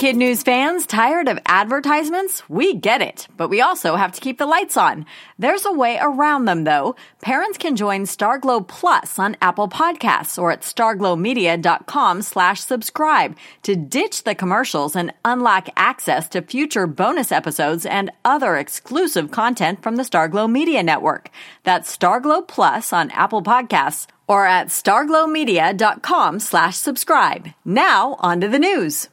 Kid News fans, tired of advertisements? We get it, but we also have to keep the lights on. There's a way around them though. Parents can join Starglow Plus on Apple Podcasts or at starglowmedia.com slash subscribe to ditch the commercials and unlock access to future bonus episodes and other exclusive content from the Starglow Media Network. That's Starglow Plus on Apple Podcasts or at starglowmedia.com slash subscribe. Now, on to the news.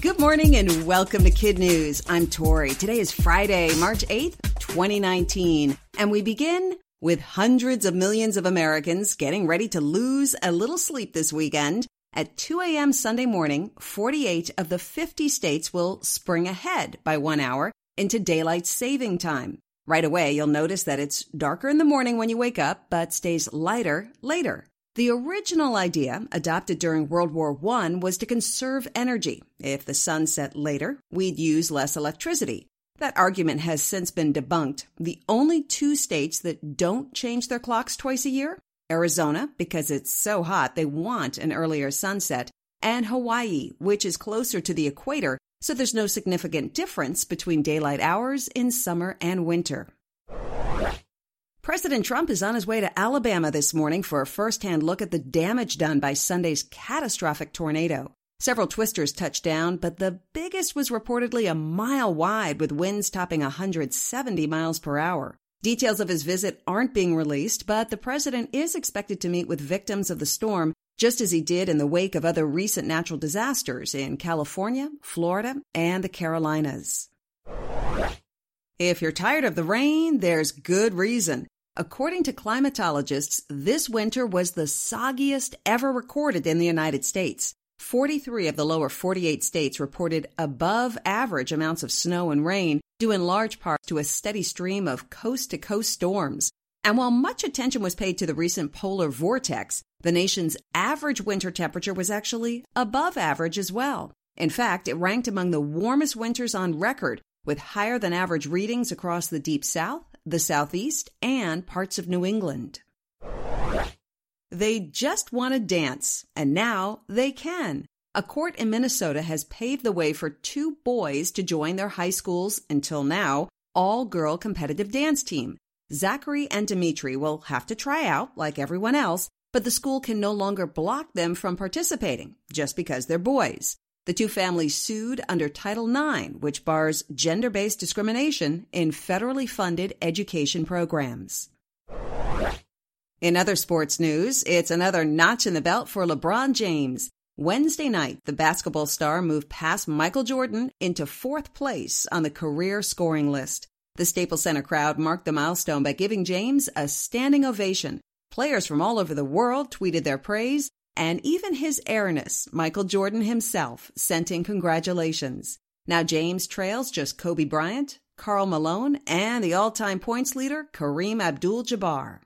Good morning and welcome to Kid News. I'm Tori. Today is Friday, March 8th, 2019, and we begin with hundreds of millions of Americans getting ready to lose a little sleep this weekend. At 2 a.m. Sunday morning, 48 of the 50 states will spring ahead by one hour into daylight saving time. Right away, you'll notice that it's darker in the morning when you wake up, but stays lighter later. The original idea, adopted during World War I, was to conserve energy. If the sun set later, we'd use less electricity. That argument has since been debunked. The only two states that don't change their clocks twice a year Arizona, because it's so hot they want an earlier sunset, and Hawaii, which is closer to the equator, so there's no significant difference between daylight hours in summer and winter. President Trump is on his way to Alabama this morning for a first-hand look at the damage done by Sunday's catastrophic tornado. Several twisters touched down, but the biggest was reportedly a mile wide with winds topping 170 miles per hour. Details of his visit aren't being released, but the president is expected to meet with victims of the storm just as he did in the wake of other recent natural disasters in California, Florida, and the Carolinas. If you're tired of the rain, there's good reason. According to climatologists, this winter was the soggiest ever recorded in the United States. 43 of the lower 48 states reported above average amounts of snow and rain, due in large part to a steady stream of coast to coast storms. And while much attention was paid to the recent polar vortex, the nation's average winter temperature was actually above average as well. In fact, it ranked among the warmest winters on record, with higher than average readings across the deep south the Southeast, and parts of New England. They just want to dance, and now they can. A court in Minnesota has paved the way for two boys to join their high school's, until now, all girl competitive dance team. Zachary and Dimitri will have to try out, like everyone else, but the school can no longer block them from participating just because they're boys. The two families sued under Title IX, which bars gender based discrimination in federally funded education programs. In other sports news, it's another notch in the belt for LeBron James. Wednesday night, the basketball star moved past Michael Jordan into fourth place on the career scoring list. The Staples Center crowd marked the milestone by giving James a standing ovation. Players from all over the world tweeted their praise, and even His Airness, Michael Jordan himself, sent in congratulations. Now James trails just Kobe Bryant, Karl Malone, and the all-time points leader, Kareem Abdul-Jabbar.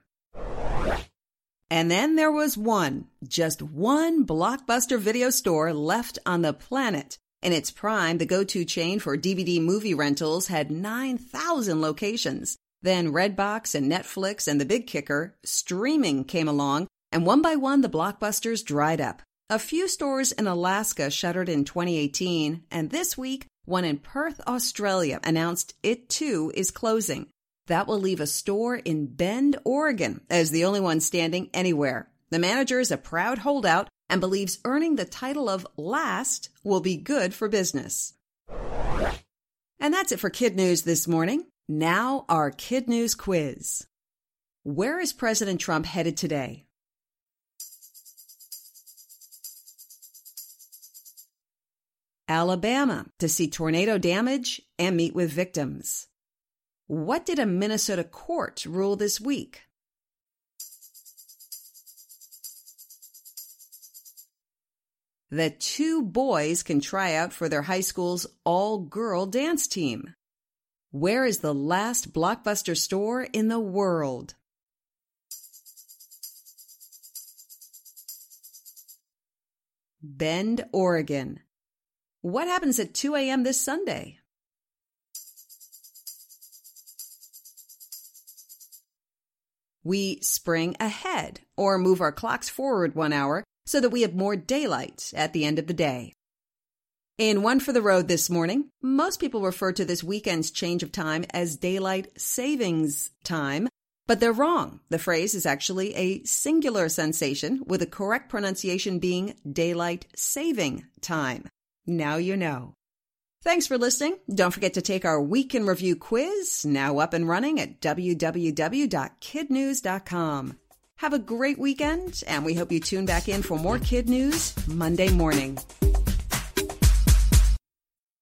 And then there was one, just one blockbuster video store left on the planet. In its prime, the go-to chain for DVD movie rentals had 9,000 locations. Then Redbox and Netflix and the big kicker, streaming came along and one by one the blockbusters dried up. A few stores in Alaska shuttered in 2018, and this week, one in Perth, Australia announced it too is closing. That will leave a store in Bend, Oregon as the only one standing anywhere. The manager is a proud holdout and believes earning the title of last will be good for business. And that's it for Kid News this morning. Now, our Kid News quiz. Where is President Trump headed today? Alabama to see tornado damage and meet with victims. What did a Minnesota court rule this week? That two boys can try out for their high school's all girl dance team. Where is the last blockbuster store in the world? Bend, Oregon. What happens at 2 a.m. this Sunday? We spring ahead or move our clocks forward one hour so that we have more daylight at the end of the day. In One for the Road this morning, most people refer to this weekend's change of time as daylight savings time, but they're wrong. The phrase is actually a singular sensation with the correct pronunciation being daylight saving time. Now you know. Thanks for listening. Don't forget to take our week in review quiz, now up and running at www.kidnews.com. Have a great weekend, and we hope you tune back in for more kid news Monday morning.